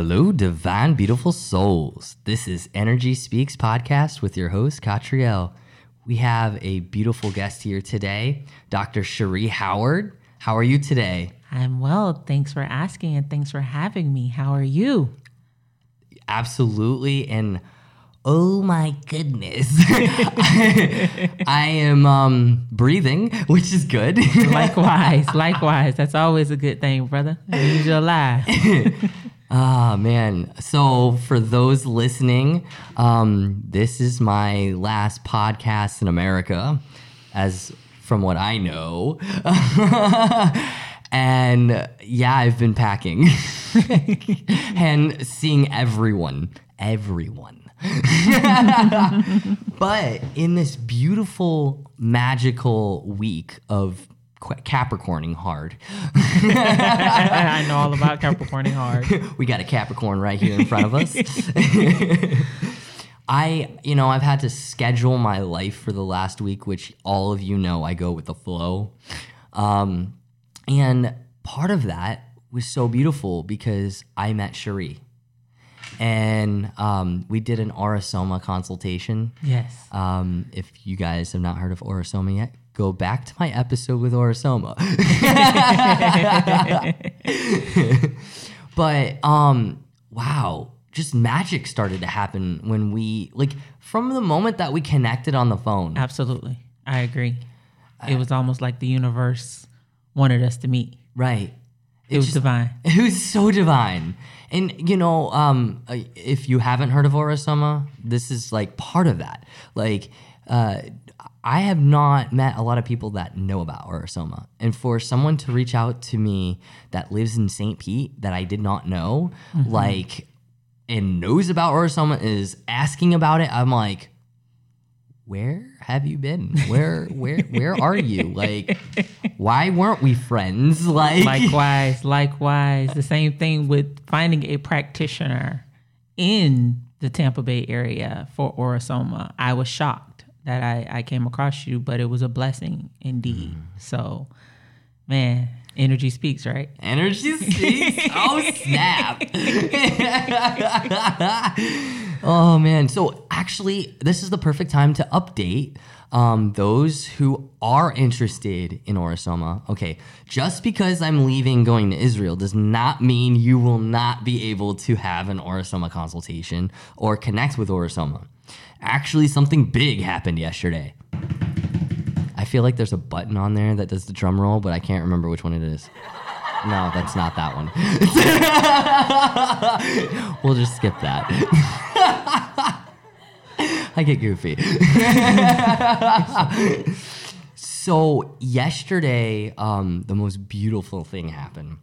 Hello, divine, beautiful souls. This is Energy Speaks podcast with your host, Catriel. We have a beautiful guest here today, Dr. Cherie Howard. How are you today? I'm well. Thanks for asking and thanks for having me. How are you? Absolutely. And oh my goodness, I am um, breathing, which is good. likewise, likewise. That's always a good thing, brother. use your alive. Ah, man. So, for those listening, um, this is my last podcast in America, as from what I know. and yeah, I've been packing and seeing everyone, everyone. but in this beautiful, magical week of Capricorning hard. I know all about Capricorning hard. we got a Capricorn right here in front of us. I, you know, I've had to schedule my life for the last week, which all of you know I go with the flow. Um, and part of that was so beautiful because I met Cherie. And um, we did an Aura-Soma consultation. Yes. Um, if you guys have not heard of Aura-Soma yet, go back to my episode with Aura-Soma. but um, wow, just magic started to happen when we like from the moment that we connected on the phone. Absolutely. I agree. It was almost like the universe wanted us to meet. Right. It, was just, divine. It was so divine. And you know, um, uh, if you haven't heard of Aura-Soma, this is like part of that. Like, uh, I have not met a lot of people that know about Aura-Soma. And for someone to reach out to me that lives in St. Pete that I did not know, mm-hmm. like, and knows about Aura-Soma is asking about it, I'm like, where have you been? Where where where are you? Like why weren't we friends? Like likewise, likewise. The same thing with finding a practitioner in the Tampa Bay area for Aura-Soma. I was shocked that I, I came across you, but it was a blessing indeed. Mm. So man, energy speaks, right? Energy speaks. oh snap. oh man. So actually, this is the perfect time to update um, those who are interested in Aura-Soma. Okay, just because I'm leaving going to Israel does not mean you will not be able to have an Aura-Soma consultation or connect with Aura-Soma. Actually, something big happened yesterday. I feel like there's a button on there that does the drum roll, but I can't remember which one it is. No, that's not that one. we'll just skip that. I get goofy. so yesterday, um, the most beautiful thing happened.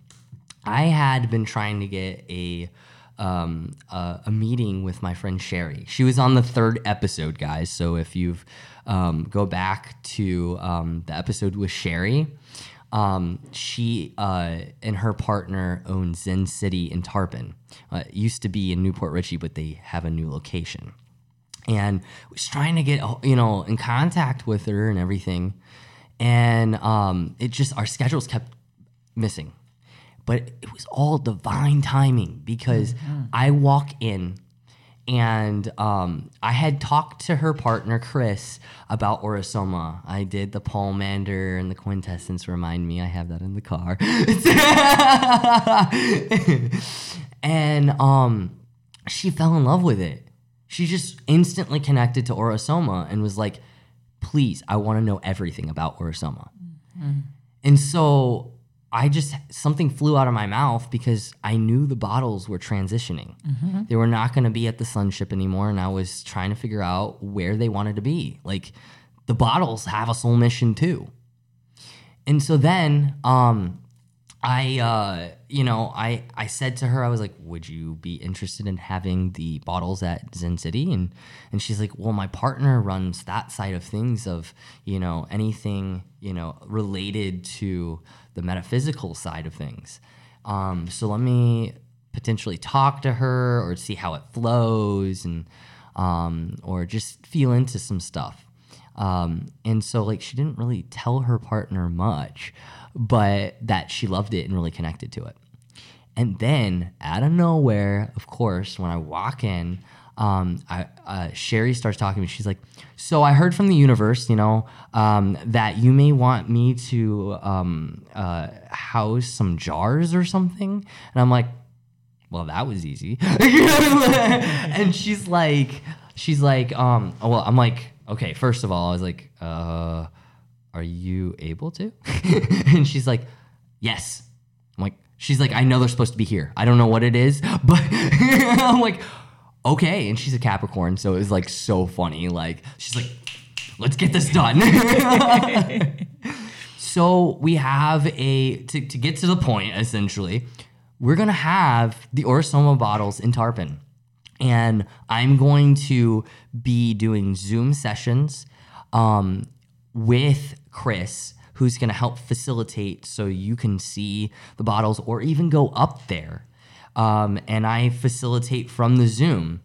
I had been trying to get a um, a, a, meeting with my friend Sherry. She was on the third episode, guys. So if you've um, go back to um, the episode with Sherry, um, she uh, and her partner own Zen City in Tarpon. Uh, it used to be in New Port Richey, but they have a new location. And was trying to get you know in contact with her and everything, and um, it just our schedules kept missing. But it was all divine timing because mm-hmm. I walk in and um, I had talked to her partner Chris about Aura-Soma. I did the Pomander and the Quintessence. Remind me, I have that in the car. and um, she fell in love with it. She just instantly connected to Aura-Soma and was like, "Please, I want to know everything about Aura-Soma." Mm-hmm. And so I just something flew out of my mouth because I knew the bottles were transitioning. Mm-hmm. They were not going to be at the Sunship anymore, and I was trying to figure out where they wanted to be. Like the bottles have a soul mission too. And so then, um, I, uh, you know, I, I said to her, I was like, would you be interested in having the bottles at Zen City? And, and she's like, well, my partner runs that side of things of, you know, anything, you know, related to the metaphysical side of things. Um, so let me potentially talk to her or see how it flows and um, or just feel into some stuff. Um, and so like she didn't really tell her partner much, but that she loved it and really connected to it. And then out of nowhere, of course, when I walk in, um, I, uh, Sherry starts talking to me. She's like, "So I heard from the universe, you know, um, that you may want me to um, uh, house some jars or something." And I'm like, "Well, that was easy." and she's like, she's like, um, well, I'm like, okay. First of all, I was like, uh, are you able to? and she's like, yes. I'm like, she's like, I know they're supposed to be here. I don't know what it is, but I'm like, okay. And she's a Capricorn, so it was like so funny. Like, she's like, let's get this done. so we have a to, to get to the point, essentially, we're gonna have the Aura-Soma bottles in Tarpon. And I'm going to be doing Zoom sessions um, with Chris, who's going to help facilitate so you can see the bottles or even go up there. Um, and I facilitate from the Zoom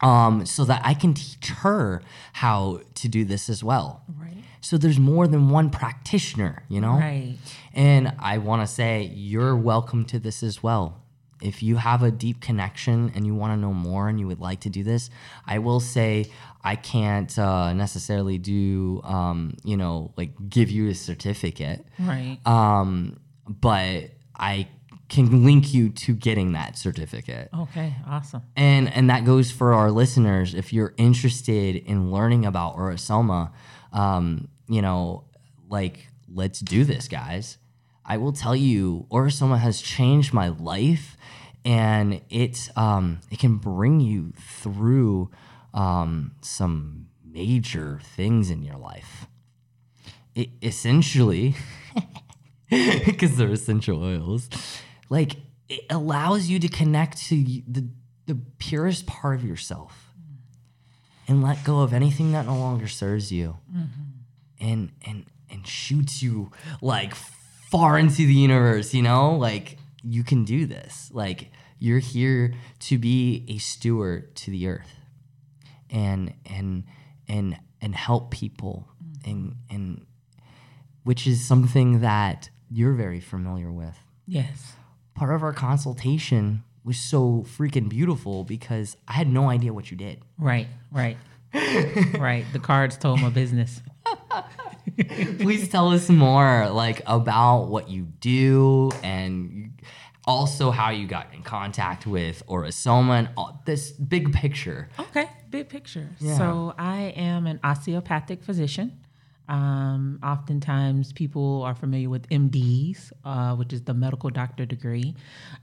um, so that I can teach her how to do this as well. Right. So there's more than one practitioner, you know? Right. And I want to say you're welcome to this as well. If you have a deep connection and you want to know more and you would like to do this, I will say I can't uh, necessarily do, um, you know, like give you a certificate, Right. um, but I can link you to getting that certificate. okay. Awesome. And and that goes for our listeners. If you're interested in learning about Aura-Soma, um, you know, like let's do this, guys. I will tell you, Aura-Soma has changed my life, and it um, it can bring you through um, some major things in your life. It essentially, because they're essential oils, like it allows you to connect to the the purest part of yourself and let go of anything that no longer serves you and and and shoots you like far into the universe you know like you can do this like you're here to be a steward to the earth and and and and help people mm-hmm. and and which is something that you're very familiar with Yes. part of our consultation was so freaking beautiful because I had no idea what you did. Right. Right. right. The cards told my business. Please tell us more like about what you do and also how you got in contact with Aura-Soma and all, this big picture. Okay, big picture. Yeah. So I am an osteopathic physician. Um, oftentimes, people are familiar with MDs, uh, which is the medical doctor degree.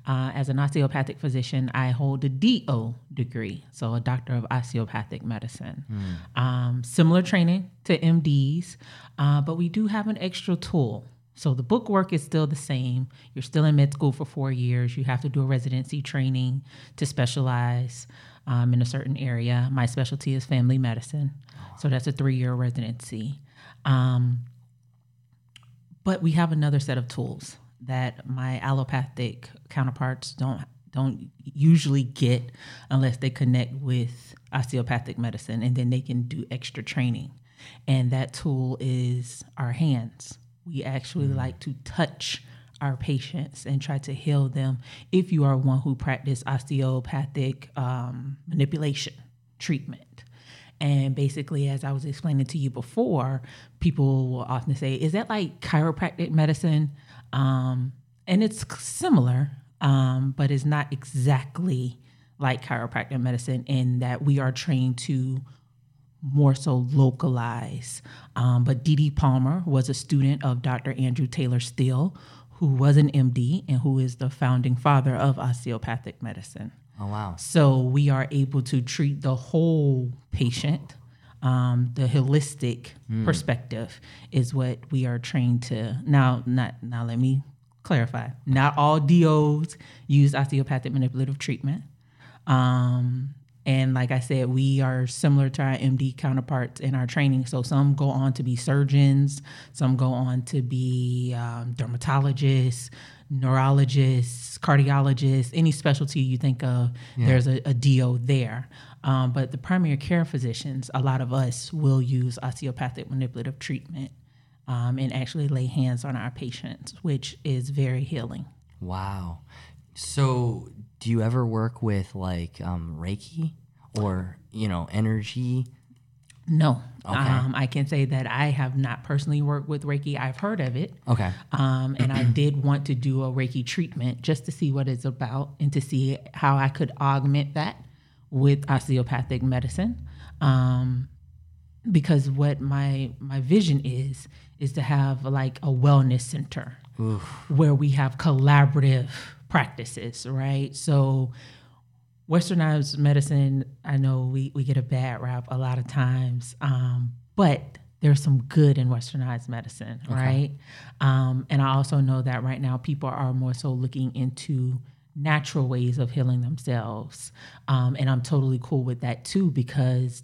Uh, as an osteopathic physician, I hold a DO degree, so a doctor of osteopathic medicine. Um, similar training to MDs, uh, but we do have an extra tool. So the book work is still the same. You're still in med school for four years. You have to do a residency training to specialize um, in a certain area. My specialty is family medicine, so that's a three-year residency. Um, but we have another set of tools that my allopathic counterparts don't don't usually get unless they connect with osteopathic medicine, and then they can do extra training. And that tool is our hands. We actually like to touch our patients and try to heal them if you are one who practice osteopathic um, manipulation treatment. And basically, as I was explaining to you before, people will often say, Is that like chiropractic medicine? Um, and it's similar, um, but it's not exactly like chiropractic medicine in that we are trained to more so localize. Um, but D.D. Palmer was a student of Dr. Andrew Taylor Still, who was an MD and who is the founding father of osteopathic medicine. Oh wow. So we are able to treat the whole patient. Um, the holistic perspective is what we are trained to. Now, not now. Let me clarify. Not all DOs use osteopathic manipulative treatment. Um, and like I said, we are similar to our MD counterparts in our training. So some go on to be surgeons, some go on to be um, dermatologists, neurologists, cardiologists, any specialty you think of, there's a, a DO there. Um, but the primary care physicians, a lot of us will use osteopathic manipulative treatment um, and actually lay hands on our patients, which is very healing. Wow. So, do you ever work with like um, Reiki or you know energy? No, um, I can say that I have not personally worked with Reiki. I've heard of it. Okay. Um, and I did want to do a Reiki treatment just to see what it's about and to see how I could augment that with osteopathic medicine. Um, because what my my vision is is to have like a wellness center where we have collaborative practices, right? So westernized medicine, I know we, we get a bad rap a lot of times, um, but there's some good in westernized medicine, right? Um, and I also know that right now people are more so looking into natural ways of healing themselves. Um, and I'm totally cool with that too, because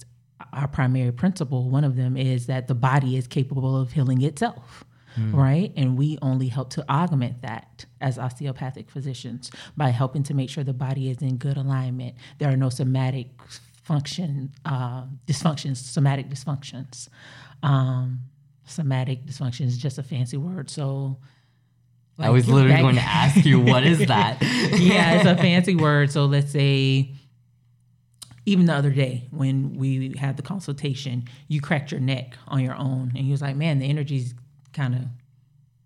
our primary principle, one of them is that the body is capable of healing itself right? And we only help to augment that as osteopathic physicians by helping to make sure the body is in good alignment. There are no somatic function uh, dysfunctions, somatic dysfunctions. Um, somatic dysfunction is just a fancy word, so. I was literally back- going to ask you, what is that? yeah, it's a fancy word. So let's say, even the other day when we had the consultation, you cracked your neck on your own, and you was like, "Man, the energy's kind of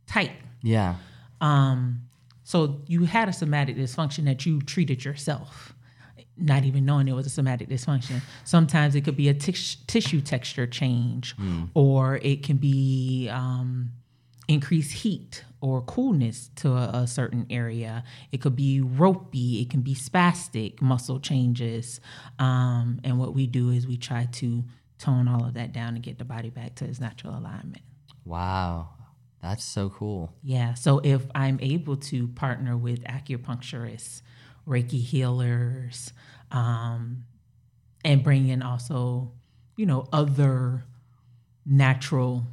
tight." Yeah. Um, so you had a somatic dysfunction that you treated yourself, not even knowing it was a somatic dysfunction. Sometimes it could be a tissue texture change, or it can be um, increased heat or coolness to a, a certain area. It could be ropey. It can be spastic muscle changes. Um, and what we do is we try to tone all of that down and get the body back to its natural alignment. Wow. That's so cool. Yeah. So if I'm able to partner with acupuncturists, Reiki healers, um, and bring in also, you know, other natural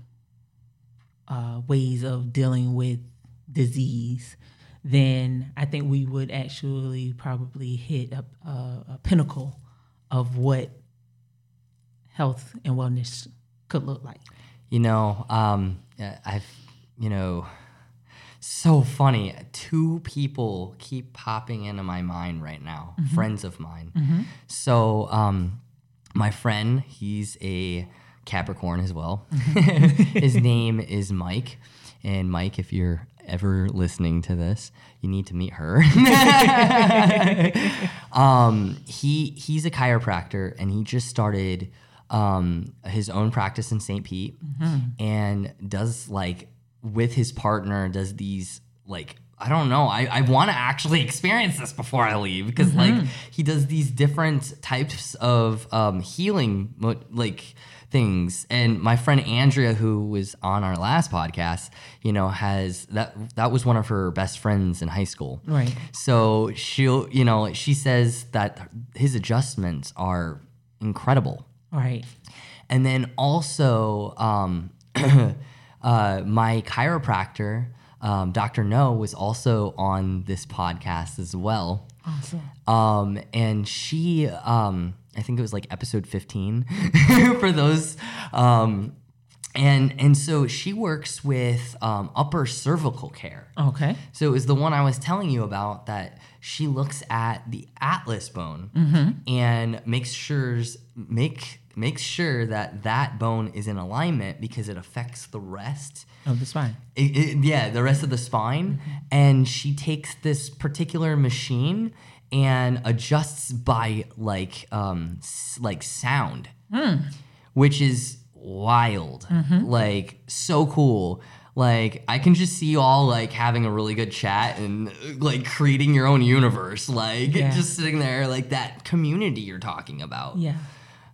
uh, ways of dealing with disease, then I think we would actually probably hit a, a, a pinnacle of what health and wellness could look like. You know, um, I've, you know, so funny. Two people keep popping into my mind right now, friends of mine. So, um, my friend, he's a Capricorn as well. His name is Mike. And Mike, if you're ever listening to this, you need to meet her. um, he he's a chiropractor and he just started um, his own practice in St. Pete and does like with his partner does these like I don't know. I, I want to actually experience this before I leave because like he does these different types of um, healing like things. And my friend Andrea, who was on our last podcast, you know, has that that was one of her best friends in high school. Right. So she'll, you know, she says that his adjustments are incredible. Right. And then also, um, uh, my chiropractor, um, Dr. No, was also on this podcast as well. Awesome. Um, and she, um, I think it was like episode 15 for those. Um, and, and so she works with um, upper cervical care. Okay. So it was the one I was telling you about that she looks at the atlas bone mm-hmm. and makes sure make makes sure that that bone is in alignment because it affects the rest. of the spine. It- it- yeah, the rest of the spine. Mm-hmm. And she takes this particular machine and adjusts by like um s- like sound, hmm. which is wild. Mm-hmm. Like so cool. Like I can just see you all like having a really good chat and like creating your own universe. Like Yeah. just sitting there like that community you're talking about. Yeah.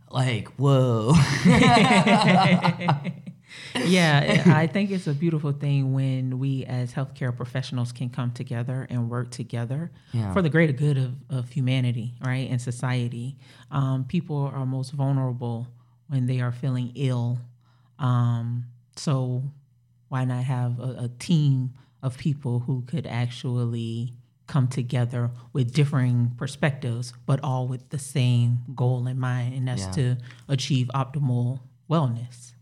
Like, whoa. yeah, I think it's a beautiful thing when we as healthcare professionals can come together and work together Yeah. for the greater good of, of humanity, right, and society. Um, people are most vulnerable when they are feeling ill. Um, so why not have a, a team of people who could actually come together with differing perspectives, but all with the same goal in mind, and that's Yeah. to achieve optimal wellness.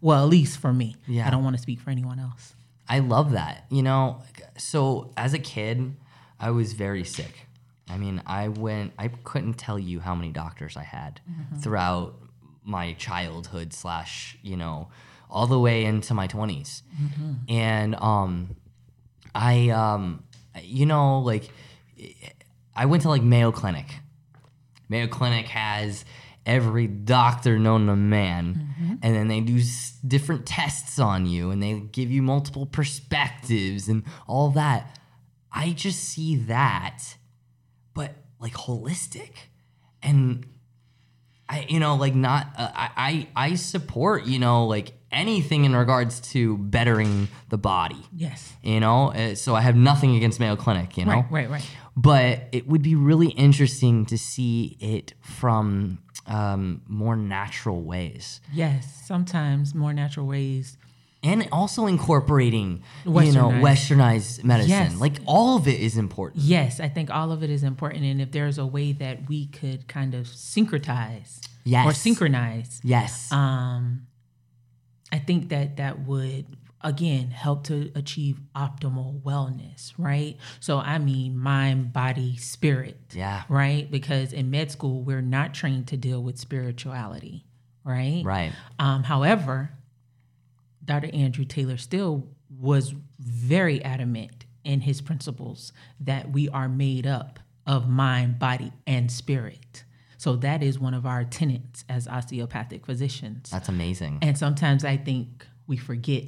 Well, at least for me. Yeah. I don't want to speak for anyone else. I love that. You know, so as a kid, I was very sick. I mean, I went. I couldn't tell you how many doctors I had mm-hmm. throughout my childhood slash, you know, all the way into my 20s and um, I um, you know, like I went to like Mayo Clinic. Mayo Clinic has every doctor known to man, and then they do s- different tests on you, and they give you multiple perspectives and all that. I just see that, but like holistic, and I, you know, like not. Uh, I, I I support you know like anything in regards to bettering the body. Yes. You know, Uh, so I have nothing against Mayo Clinic. You know, Right, right, right. but it would be really interesting to see it from um, more natural ways Yes. Sometimes more natural ways. and also incorporating you know Westernized. medicine Yes. like all of it is important Yes, I think all of it is important. And if there's a way that we could kind of syncretize or synchronize, yes um, I think that that would again help to achieve optimal wellness, right? So I mean mind, body, spirit. Yeah. Right? Because in med school we're not trained to deal with spirituality, right? right Um, however, Dr. Andrew Taylor Still was very adamant in his principles that we are made up of mind, body, and spirit. So that is one of our tenets as osteopathic physicians. that's amazing And sometimes I think we forget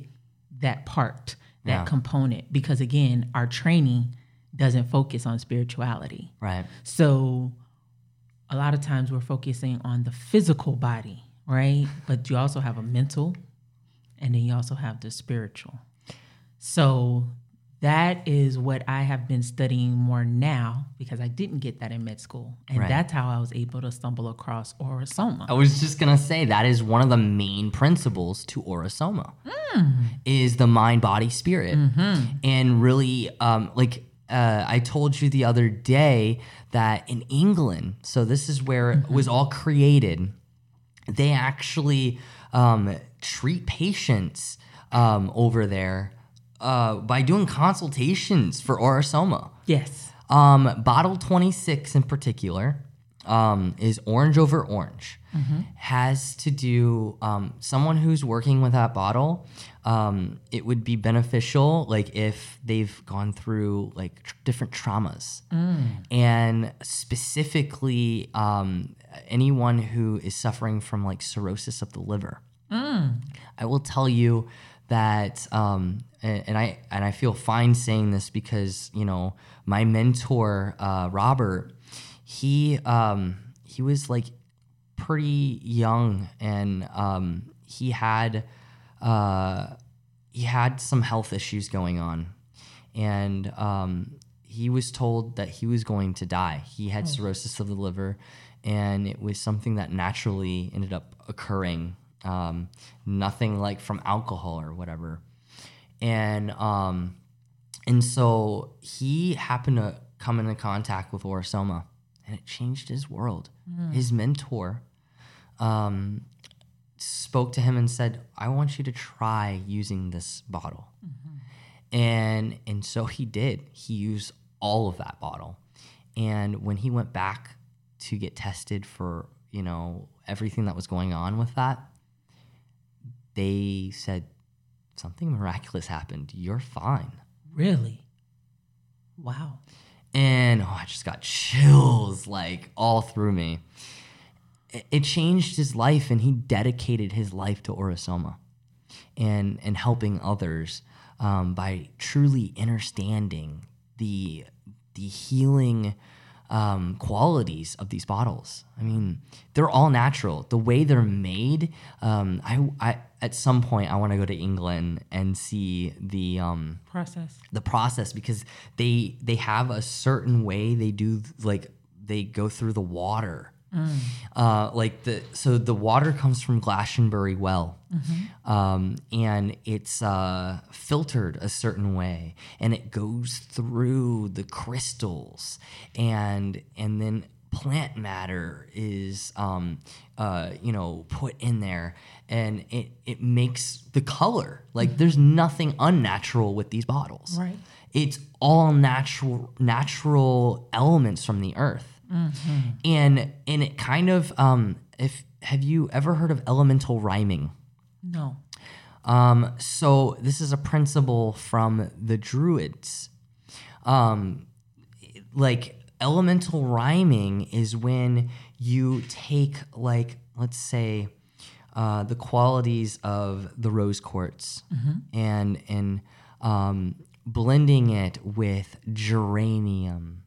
that part, that Yeah. component, because again, our training doesn't focus on spirituality. right So a lot of times we're focusing on the physical body, right? But you also have a mental and then you also have the spiritual. So that is what I have been studying more now because I didn't get that in med school. And Right. that's how I was able to stumble across Aura-Soma. I was just gonna say that is one of the main principles to Aura-Soma is the mind, body, spirit, and really, um, like uh, I told you the other day that in England, so this is where it was all created. They actually um, treat patients um, over there uh, by doing consultations for Aura-Soma. Yes. Um, bottle 26 in particular um, is orange over orange. Has to do um, someone who's working with that bottle. Um, it would be beneficial, like if they've gone through like tr- different traumas, and specifically um, anyone who is suffering from like cirrhosis of the liver. I will tell you that, um, and, and I and I feel fine saying this because you know my mentor uh, Robert, he um, he was like pretty young and um, he had uh, he had some health issues going on, and um, he was told that he was going to die. He had cirrhosis of the liver, and it was something that naturally ended up occurring. Um, nothing like from alcohol or whatever, and um, and so he happened to come into contact with Aura-Soma, and it changed his world. His mentor um, spoke to him and said, "I want you to try using this bottle." And and so he did. He used all of that bottle. And when he went back to get tested for, you know, everything that was going on with that, they said something miraculous happened. You're fine. Really? Wow. And oh, I just got chills like all through me. It, it changed his life, and he dedicated his life to Aura-Soma and and helping others um, by truly understanding the the healing um, qualities of these bottles. I mean, they're all natural. The way they're made, um, I, I at some point I want to go to England and see the um, Process. the process because they they have a certain way they do like they go through the water uh, like the so the water comes from Glastonbury well. Um, and it's uh, filtered a certain way and it goes through the crystals. And and then plant matter is um, uh, you know put in there and it it makes the color. Like there's nothing unnatural with these bottles. Right. it's all natural natural elements from the earth. And and it kind of um if have you ever heard of elemental rhyming? No. Um, so this is a principle from the Druids. Um, like elemental rhyming is when you take like let's say uh, the qualities of the rose quartz and and um, blending it with geranium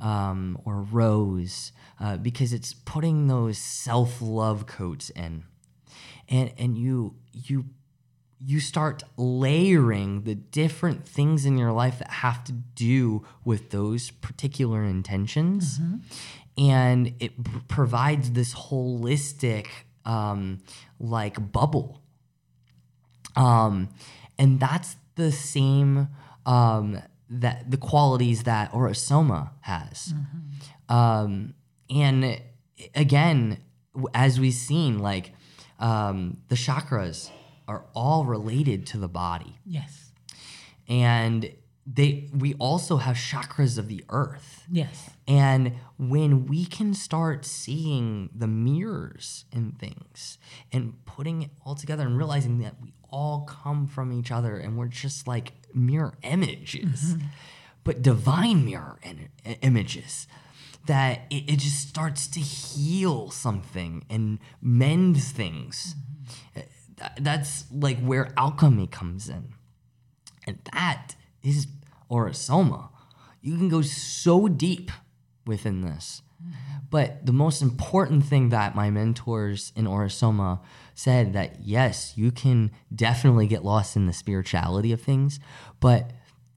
um, or rose uh, because it's putting those self love coats in. And and you you you start layering the different things in your life that have to do with those particular intentions. And it p- provides this holistic um, like bubble. Um, and that's the same um, that the qualities that Aura-Soma has. Um, and again, as we've seen, like um, the chakras are all related to the body, Yes. and they we also have chakras of the earth. Yes. And when we can start seeing the mirrors in things and putting it all together and realizing that we all come from each other and we're just like mirror images, but divine mirror images, that it, it just starts to heal something and mend things. Uh, Th- That's like where alchemy comes in. And that is Aura-Soma. You can go so deep within this. But the most important thing that my mentors in Aura-Soma said that yes, you can definitely get lost in the spirituality of things, but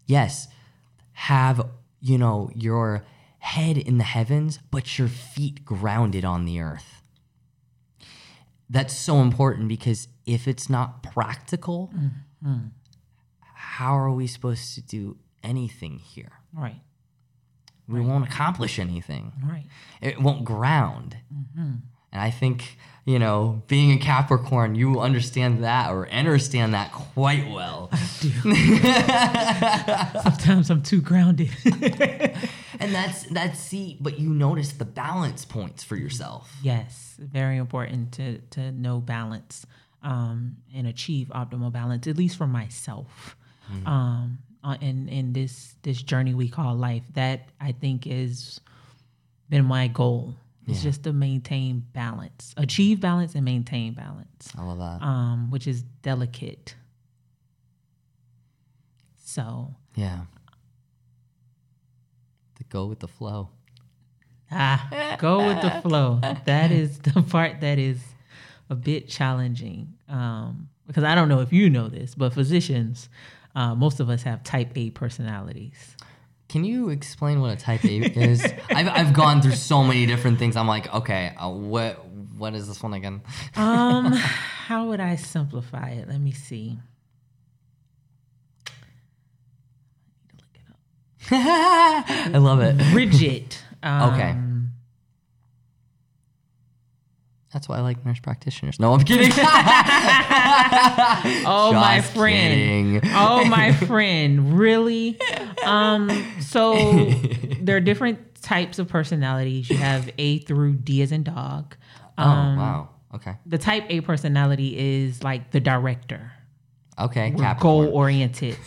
yes, have, you know, your head in the heavens, but your feet grounded on the earth. That's so important because if it's not practical, mm-hmm. how are we supposed to do anything here? Right. We won't accomplish anything. Right. It won't ground. And I think, you know, being a Capricorn, you understand that or understand that quite well. Sometimes I'm too grounded. and that's that's see, but you notice the balance points for yourself. yes. Very important to to know balance um, and achieve optimal balance, at least for myself. Um, uh, in in this this journey we call life, that I think is been my goal. It's just to maintain balance, achieve balance, and maintain balance. I love that. um, which is delicate. So, Yeah. To go with the flow. ah, go with the flow. That is the part that is a bit challenging. Um, because I don't know if you know this, but physicians, uh, most of us have type A personalities. Can you explain what a type A is? I've, I've gone through so many different things. I'm like, okay, uh, what what is this one again? Um, how would I simplify it? Let me see. I love it. Rigid. Um, Okay. That's why I like nurse practitioners. No, I'm kidding. Oh, my friend. kidding. oh my friend really um so there are different types of personalities you have a through d as in dog Oh, um wow. Okay. the type a personality is like the director Okay. we're goal oriented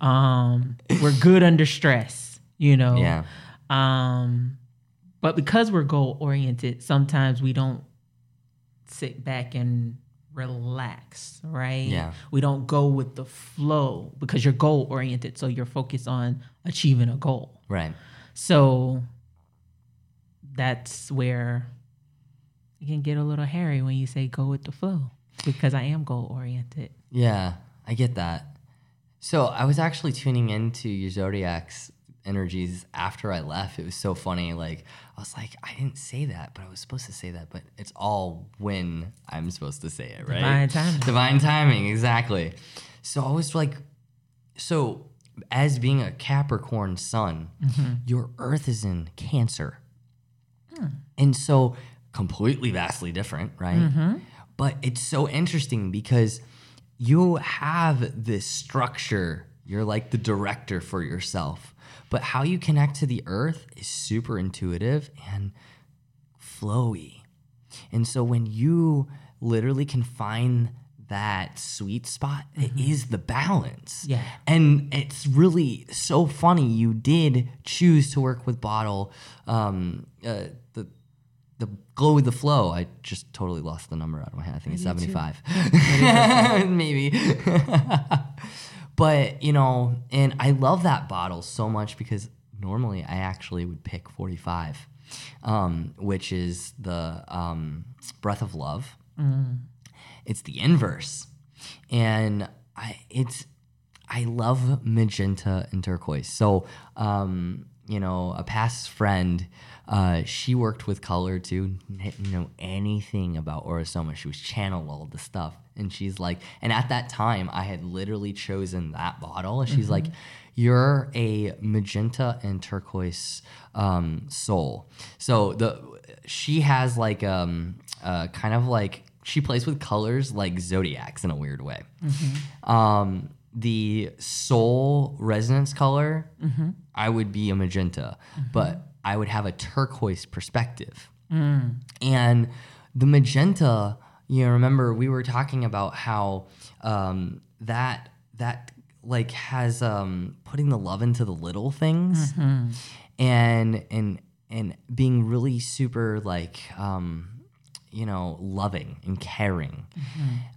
um we're good under stress you know Yeah. um but because we're goal oriented sometimes we don't sit back and relax right Yeah. we don't go with the flow because you're goal oriented so you're focused on achieving a goal Right. so that's where it can get a little hairy when you say go with the flow because i am goal oriented Yeah, I get that. So I was actually tuning into your zodiac's energies after I left. It was so funny. Like I was like, I didn't say that, but I was supposed to say that. But it's all when I'm supposed to say it, right? Divine timing. Divine timing, exactly. So I was like, so as being a Capricorn sun, mm-hmm. your Earth is in Cancer, hmm. and so completely vastly different, right? Mm-hmm. But it's so interesting because you have this structure You're like the director for yourself. But how you connect to the earth is super intuitive and flowy. And so when you literally can find that sweet spot, it is the balance. Yeah. And it's really so funny you did choose to work with Bottle. Um, uh, the the glow with the flow. I just totally lost the number out of my head. I think it's 75. Maybe. but, you know, and I love that bottle so much because normally I actually would pick 45, um, which is the um, Breath of Love. It's the inverse. And I it's I love magenta and turquoise. So, um, you know, a past friend, uh, she worked with color too, didn't know anything about Aura-Soma. She was channeled all the stuff. And she's like, and at that time, I had literally chosen that bottle. And she's like, you're a magenta and turquoise um, soul. So the she has like um, uh, kind of like she plays with colors like zodiacs in a weird way. Um, the soul resonance color, I would be a magenta, but I would have a turquoise perspective. And the magenta, you know, remember we were talking about how um, that that like has um, putting the love into the little things, and and and being really super like um, you know loving and caring.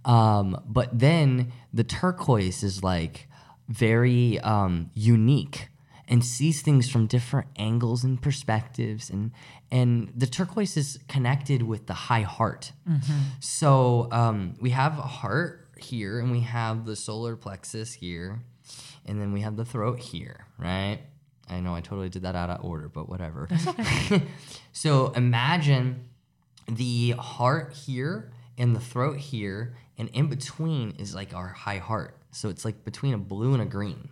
Um, but then the turquoise is like very um, unique and sees things from different angles and perspectives and and the turquoise is connected with the high heart. So um, we have a heart here and we have the solar plexus here and then we have the throat here right? I know i totally did that out of order but whatever. So imagine the heart here and the throat here and in between is like our high heart. So it's like between a blue and a green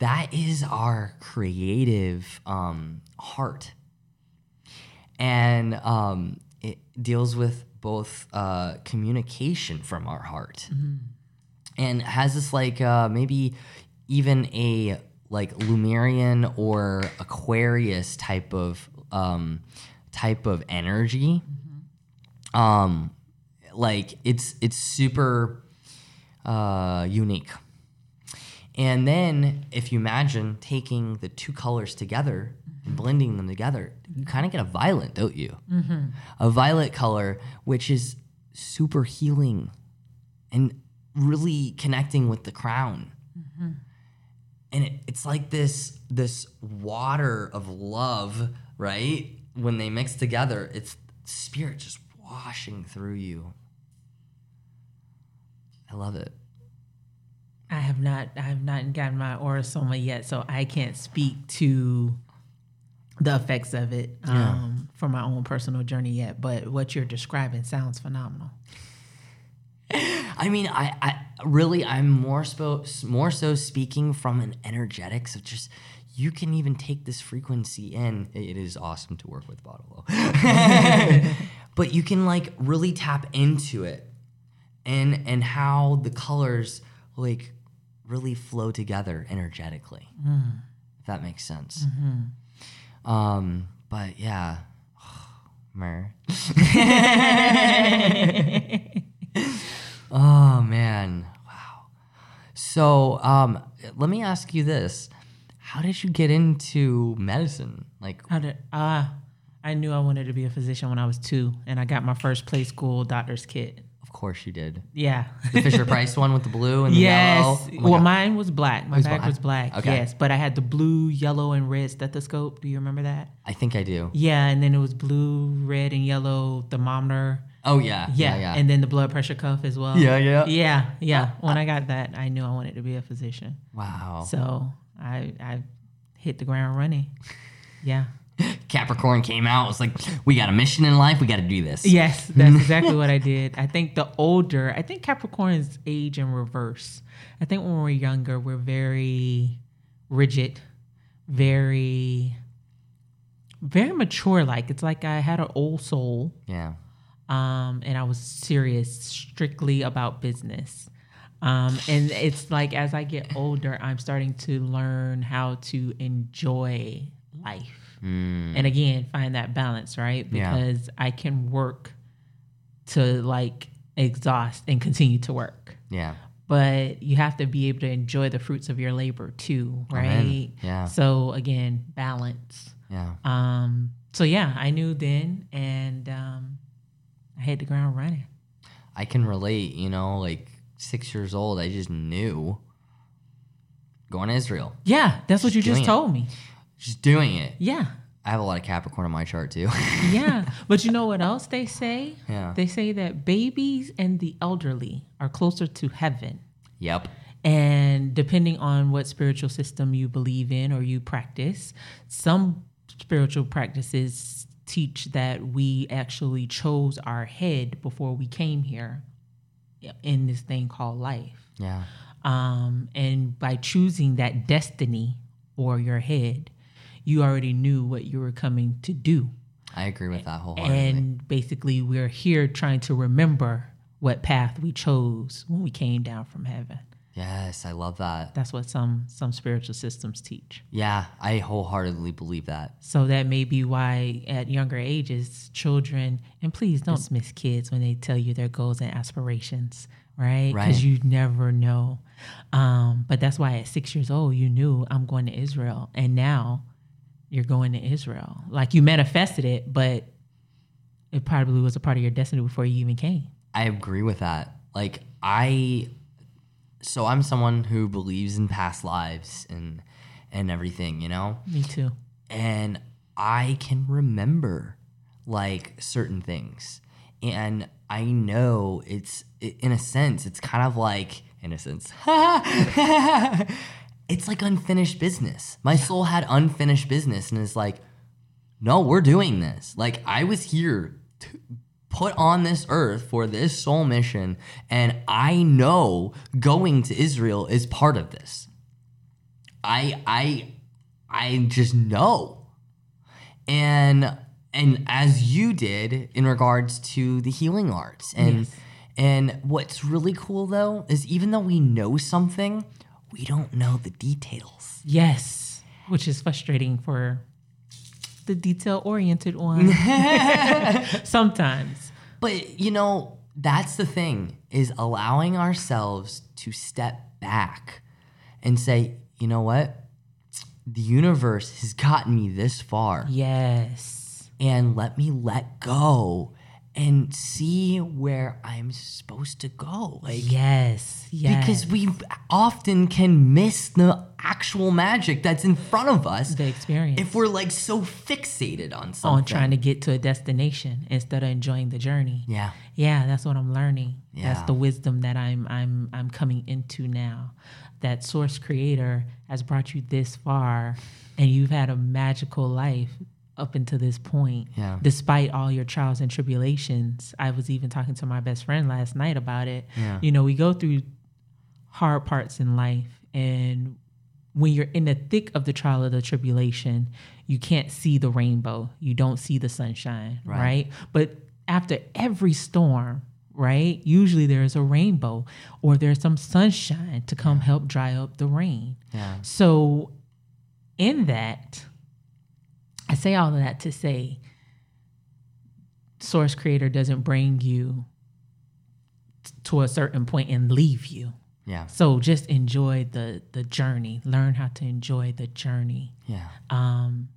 that is our creative um, heart and um, it deals with both uh, communication from our heart and has this like uh, maybe even a like Lemurian or Aquarius type of um, type of energy. Um, like it's it's super uh, unique. And then if you imagine taking the two colors together and blending them together, you kind of get a violet, don't you? Mm-hmm. A violet color, which is super healing and really connecting with the crown. Mm-hmm. And it, it's like this this water of love, right? When they mix together, it's spirit just washing through you. I love it. I have not I have not gotten my Aura-Soma yet, so I can't speak to the effects of it um, for my own personal journey yet. But what you're describing sounds phenomenal. I mean, I, I really, I'm more so, more so speaking from an energetics of just you can even take this frequency in. It is awesome to work with Bottle, but you can like really tap into it, and and how the colors like really flow together energetically. If that makes sense. Um, but yeah, mer. Oh man, wow. So, um, let me ask you this: How did you get into medicine? Like, How did uh I knew I wanted to be a physician when I was two, and I got my first play school doctor's kit. Of course you did. Yeah. The Fisher Price one with the blue and the yes. yellow. Oh well, God. mine was black. My was bag black? was black. Okay. Yes, but I had the blue, yellow, and red stethoscope. Do you remember that? I think I do. Yeah, and then it was blue, red, and yellow thermometer. Oh yeah, Yeah, yeah, yeah. and then the blood pressure cuff as well. Yeah, yeah. yeah, yeah. Uh, when uh I got that, I knew I wanted to be a physician. wow. So I I hit the ground running. Yeah. Capricorn came out. It was like, we got a mission in life. We got to do this. Yes, that's exactly what I did. I think the older, I think Capricorns age in reverse. I think when we're younger, we're very rigid, very, very mature. Like it's like I had an old soul, Yeah. um, and I was serious, strictly about business. Um, and it's like as I get older, I'm starting to learn how to enjoy life. And again, find that balance, right? Yeah. Because I can work to like exhaust and continue to work. Yeah. But you have to be able to enjoy the fruits of your labor too, right? Amen. Yeah. So again, balance. Yeah. Um, so yeah, I knew then and um, I hit the ground running. I can relate, you know, like six years old, I just knew going to Israel, Yeah, that's what you just told me. Just doing it. Yeah. I have a lot of Capricorn on my chart too. Yeah. but you know what else they say? Yeah. They say that babies and the elderly are closer to heaven. yep. And depending on what spiritual system you believe in or you practice, some spiritual practices teach that we actually chose our head before we came here in this thing called life. Yeah. Um, and by choosing that destiny or your head, you already knew what you were coming to do. I agree with that wholeheartedly. And basically, we're here trying to remember what path we chose when we came down from heaven. yes, I love that. That's what some some spiritual systems teach. Yeah, I wholeheartedly believe that. So that may be why at younger ages, children, and please don't dismiss kids when they tell you their goals and aspirations, right? Right. Because you never know. Um, but that's why at six years old, you knew I'm going to Israel. And now you're going to Israel. Like you manifested it, but it probably was a part of your destiny before you even came. I agree with that. Like I so I'm someone who believes in past lives and and everything, you know? Me too. and I can remember like certain things. And I know it's in a sense, it's kind of like in a sense. it's like unfinished business. My soul had unfinished business and it's like no, we're doing this. Like I was here to put on this earth for this soul mission and I know going to Israel is part of this. I I I just know. And and as you did in regards to the healing arts. And Yes. and what's really cool though is even though we know something, we don't know the details. Yes, which is frustrating for the detail oriented one. Sometimes. But you know, that's the thing is allowing ourselves to step back and say, you know what? The universe has gotten me this far. Yes. and let me let go and see where I'm supposed to go. Like Yes. Yes. because we often can miss the actual magic that's in front of us the experience if we're like so fixated on something. on trying to get to a destination instead of enjoying the journey. yeah. Yeah, that's what I'm learning. That's the wisdom that I'm I'm I'm coming into now. That source creator has brought you this far and you've had a magical life up until this point. Yeah. Despite all your trials and tribulations. I was even talking to my best friend last night about it. Yeah. You know, we go through hard parts in life and when you're in the thick of the trial of the tribulation, you can't see the rainbow. You don't see the sunshine, Right. right? But after every storm, right, usually there's a rainbow or there's some sunshine to come help dry up the rain. Yeah. So, in that, I say all of that to say, Source Creator doesn't bring you t- to a certain point and leave you. Yeah. So just enjoy the the journey. Learn how to enjoy the journey. Yeah. Um,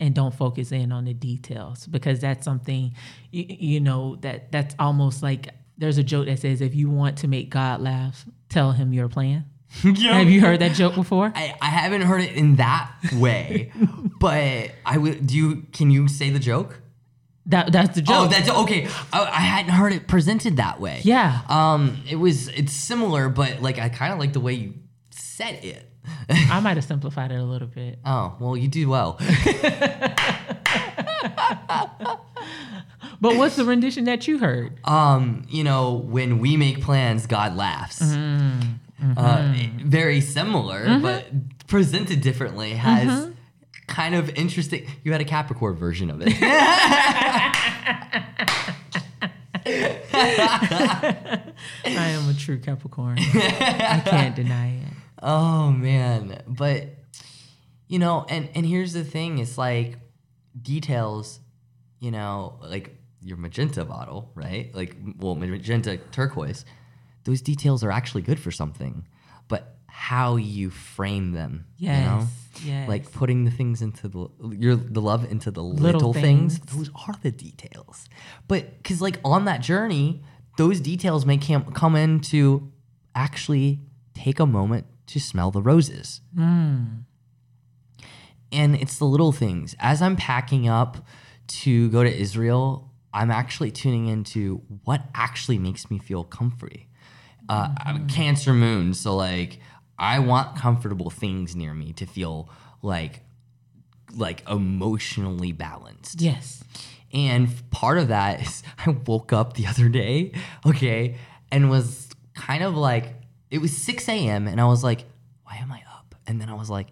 and don't focus in on the details because that's something you, you know that that's almost like there's a joke that says if you want to make God laugh, tell him your plan. Have you heard that joke before? I, I haven't heard it in that way, but I would. Do you? Can you say the joke? That that's the joke. Oh, that's okay. I, I hadn't heard it presented that way. yeah. Um, it was. It's similar, but like I kind of like the way you said it. I might have simplified it a little bit. oh well, you do well. But what's the rendition that you heard? um, you know, when we make plans, God laughs. Mm-hmm. Uh, very similar, but presented differently. Has kind of interesting. You had a Capricorn version of it. I am a true Capricorn. I can't deny it. Oh man, but you know, and and here's the thing: it's like details. You know, like your magenta bottle, right? Like, well, magenta turquoise. Those details are actually good for something, but how you frame them, Yes. you know, yes. like putting the things into the your the love into the little, Little things. things. Those are the details. But because like on that journey, those details may come come in to actually take a moment to smell the roses. Hmm. And it's the little things. As I'm packing up to go to Israel, I'm actually tuning into what actually makes me feel comfy. Uh, I'm Cancer moon, so like I want comfortable things near me to feel like like emotionally balanced. yes. And part of that is I woke up the other day, okay, and was kind of like, it was 6 a.m. and I was like, why am I up? And then I was like,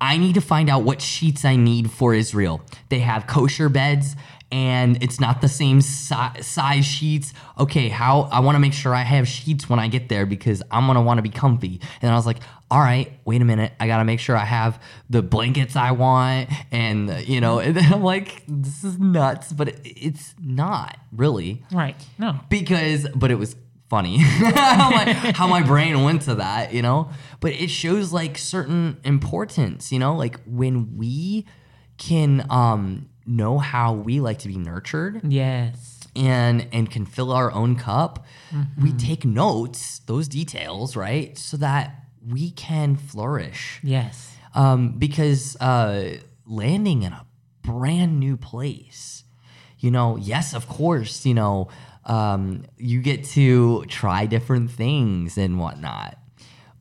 I need to find out what sheets I need for Israel. They have kosher beds and it's not the same si- size sheets. Okay, how I want to make sure I have sheets when I get there because I'm going to want to be comfy. And I was like, all right, wait a minute. I got to make sure I have the blankets I want and you know, and then I'm like this is nuts, but it, it's not really Right. No. because but it was funny how, my, how my brain went to that you know but it shows like certain importance you know like when we can um know how we like to be nurtured Yes. and and can fill our own cup we take notes those details right so that we can flourish Yes. um, because uh, landing in a brand new place, you know, yes, of course, you know, um, you get to try different things and whatnot,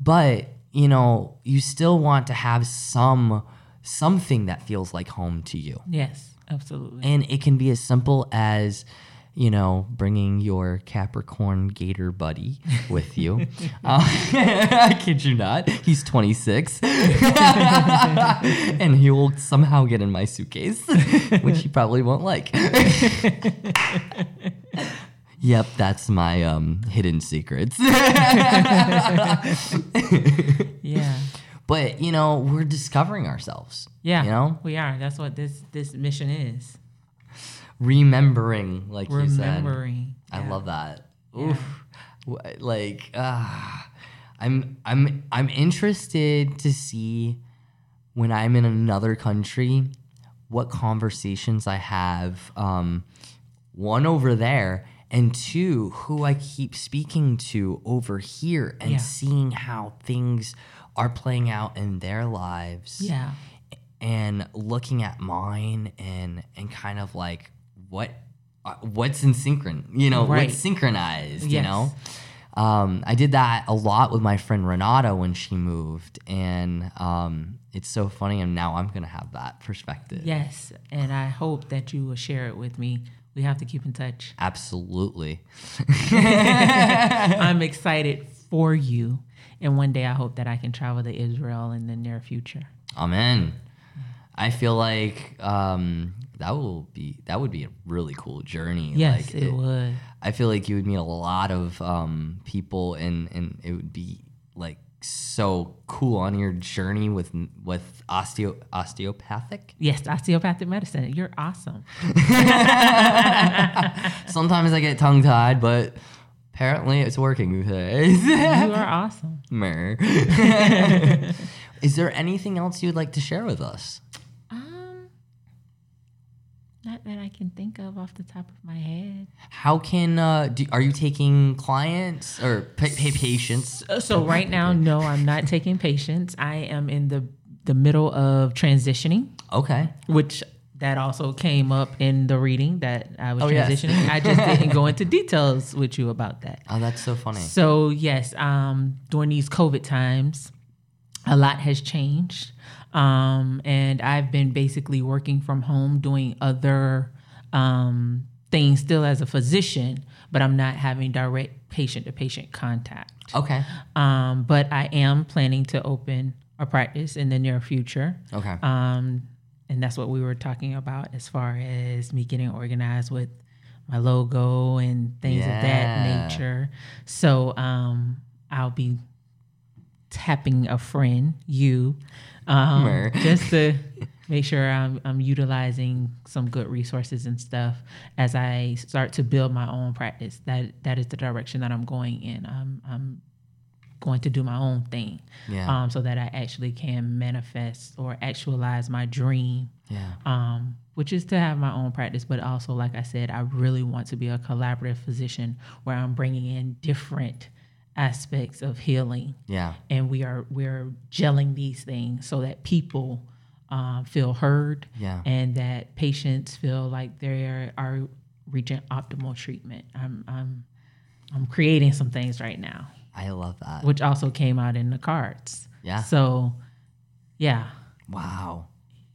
but you know, you still want to have some something that feels like home to you, Yes. Absolutely. and it can be as simple as you know, bringing your Capricorn Gator buddy with you. uh, I kid you not. He's 26. and he will somehow get in my suitcase, which he probably won't like. yep, that's my um, hidden secrets. yeah. But, you know, we're discovering ourselves. Yeah. You know, We are. That's what this this mission is. remembering, like you said. Remembering. I Yeah. love that. Oof. Wh- Like, ah, I'm I'm I'm interested to see when I'm in another country what conversations I have. Um, one over there, and two who I keep speaking to over here, and Yeah. seeing how things are playing out in their lives Yeah. and looking at mine and and kind of like what uh, what's in synchron you know Right. what's synchronized you know um, i did that a lot with my friend renata when she moved and um, it's so funny and now i'm gonna have that perspective Yes. And I hope that you will share it with me. We have to keep in touch. absolutely I'm excited for you. And one day I hope that I can travel to Israel in the near future. amen i feel like um, that will be that would be a really cool journey Yes, like, it, would. I feel like you would meet a lot of um, people, and and it would be like so cool on your journey with with osteo osteopathic. Yes, osteopathic medicine. You're awesome. Sometimes I get tongue tied, but apparently it's working today. You are awesome. Mer. Is there anything else you'd like to share with us? Um, not that I can think of off the top of my head. How can uh, do, are you taking clients or pay, pay patients? Uh, So right now, no, I'm not taking patients. I am in the the middle of transitioning, Okay. which that also came up in the reading that I was Oh, yes. transitioning. I just didn't go into details with you about that. Oh, that's so funny. So yes, um, during these COVID times, a lot has changed, um, and I've been basically working from home, doing other um, things still as a physician, but I'm not having direct patient to patient contact. Okay. Um, but I am planning to open a practice in the near future. Okay. And that's what we were talking about as far as me getting organized with my logo and things of that nature. So um, I'll be tapping a friend, you, um, just to make sure I'm, I'm utilizing some good resources and stuff as I start to build my own practice. That that is the direction that I'm going in. I'm, I'm going to do my own thing, Yeah. um, so that I actually can manifest or actualize my dream yeah. um, which is to have my own practice. But also, like I said, I really want to be a collaborative physician where I'm bringing in different aspects of healing, Yeah. and we are we're gelling these things so that people um, feel heard, Yeah. and that patients feel like they are, are reaching optimal treatment. I'm I'm I'm creating some things right now, I love that. which also came out in the cards. Yeah. So, yeah. Wow.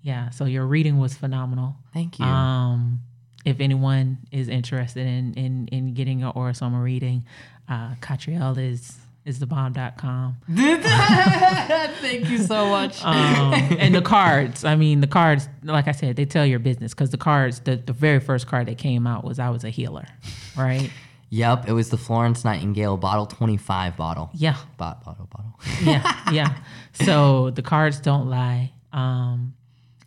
Yeah, so your reading was phenomenal. Thank you. Um, if anyone is interested in in, in getting an Aura-Soma reading, uh, Catriel is is the bomb.com. Thank you so much. Um, and the cards, I mean, the cards, like I said, they tell your business because the cards, the, the very first card that came out was I was a healer, right? Yep, it was the Florence Nightingale bottle 25 bottle. Yeah, Bot, bottle, bottle. yeah, yeah. So the cards don't lie. Um,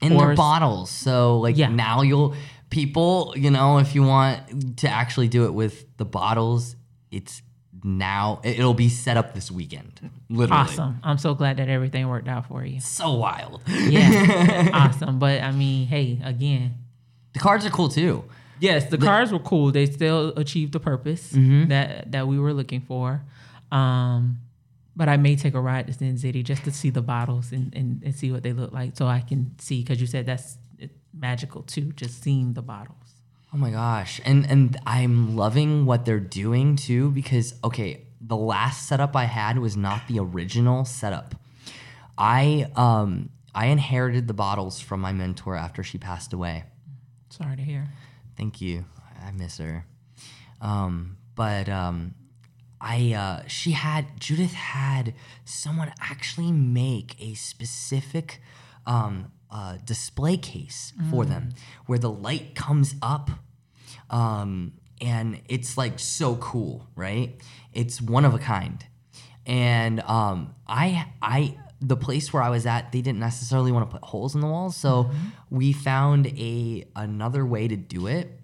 In Or their bottles. So, like, Yeah. now you'll, people, you know, if you want to actually do it with the bottles, it's now, it- it'll be set up this weekend. Literally. awesome. I'm so glad that everything worked out for you. So wild. Yeah, awesome. But I mean, hey, again, The cards are cool too. Yes, the cars were cool. They still achieved the purpose Mm-hmm. that that we were looking for. Um, but I may take a ride to Sin City just to see the bottles and, and, and see what they look like, so I can see because you said that's magical too, just seeing the bottles. Oh my gosh. And and I'm loving what they're doing too because okay, the last setup I had was not the original setup. I um I inherited the bottles from my mentor after she passed away. Sorry to hear. Thank you. I miss her. Um but um I uh she had Judith had someone actually make a specific um uh display case for them where the light comes up um, and it's like so cool, right? It's one of a kind, and um, I I the place where I was at, they didn't necessarily want to put holes in the walls, so we found a another way to do it,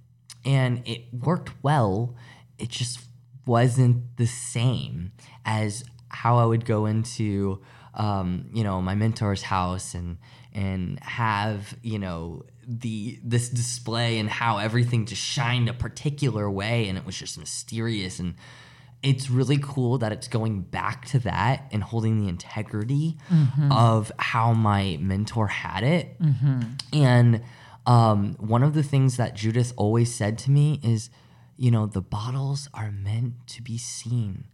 and it worked well. It just wasn't the same as how I would go into um, you know my mentor's house and and have you know the this display and how everything just shined a particular way and it was just mysterious and it's really cool that it's going back to that and holding the integrity mm-hmm. of how my mentor had it mm-hmm. and um, one of the things that Judith always said to me is, you know, the bottles are meant to be seen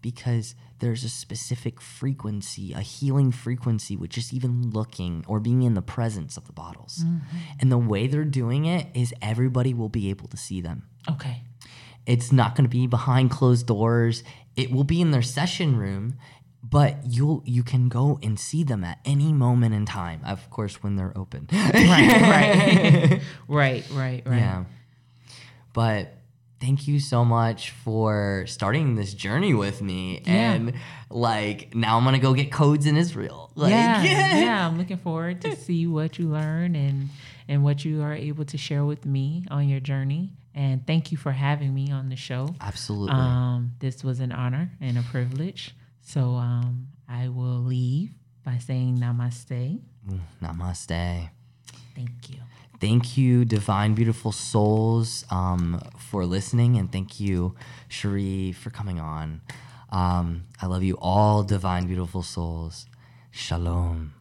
because there's a specific frequency, a healing frequency with just even looking or being in the presence of the bottles. Mm-hmm. And the way they're doing it is everybody will be able to see them. Okay. It's not going to be behind closed doors. It will be in their session room, but you'll you can go and see them at any moment in time. Of course, when they're open. Right. Right. right. Right. Right. Yeah. But thank you so much for starting this journey with me. Yeah. And like now I'm gonna go get codes in Israel. Like yeah, yeah. I'm looking forward to see what you learn and and what you are able to share with me on your journey. And thank you for having me on the show. Absolutely. Um, this was an honor and a privilege. So um, I will leave by saying namaste. Namaste. Thank you. Thank you, Divine Beautiful Souls, um, for listening, and thank you, Cherie, for coming on. Um, I love you all, Divine Beautiful Souls. Shalom.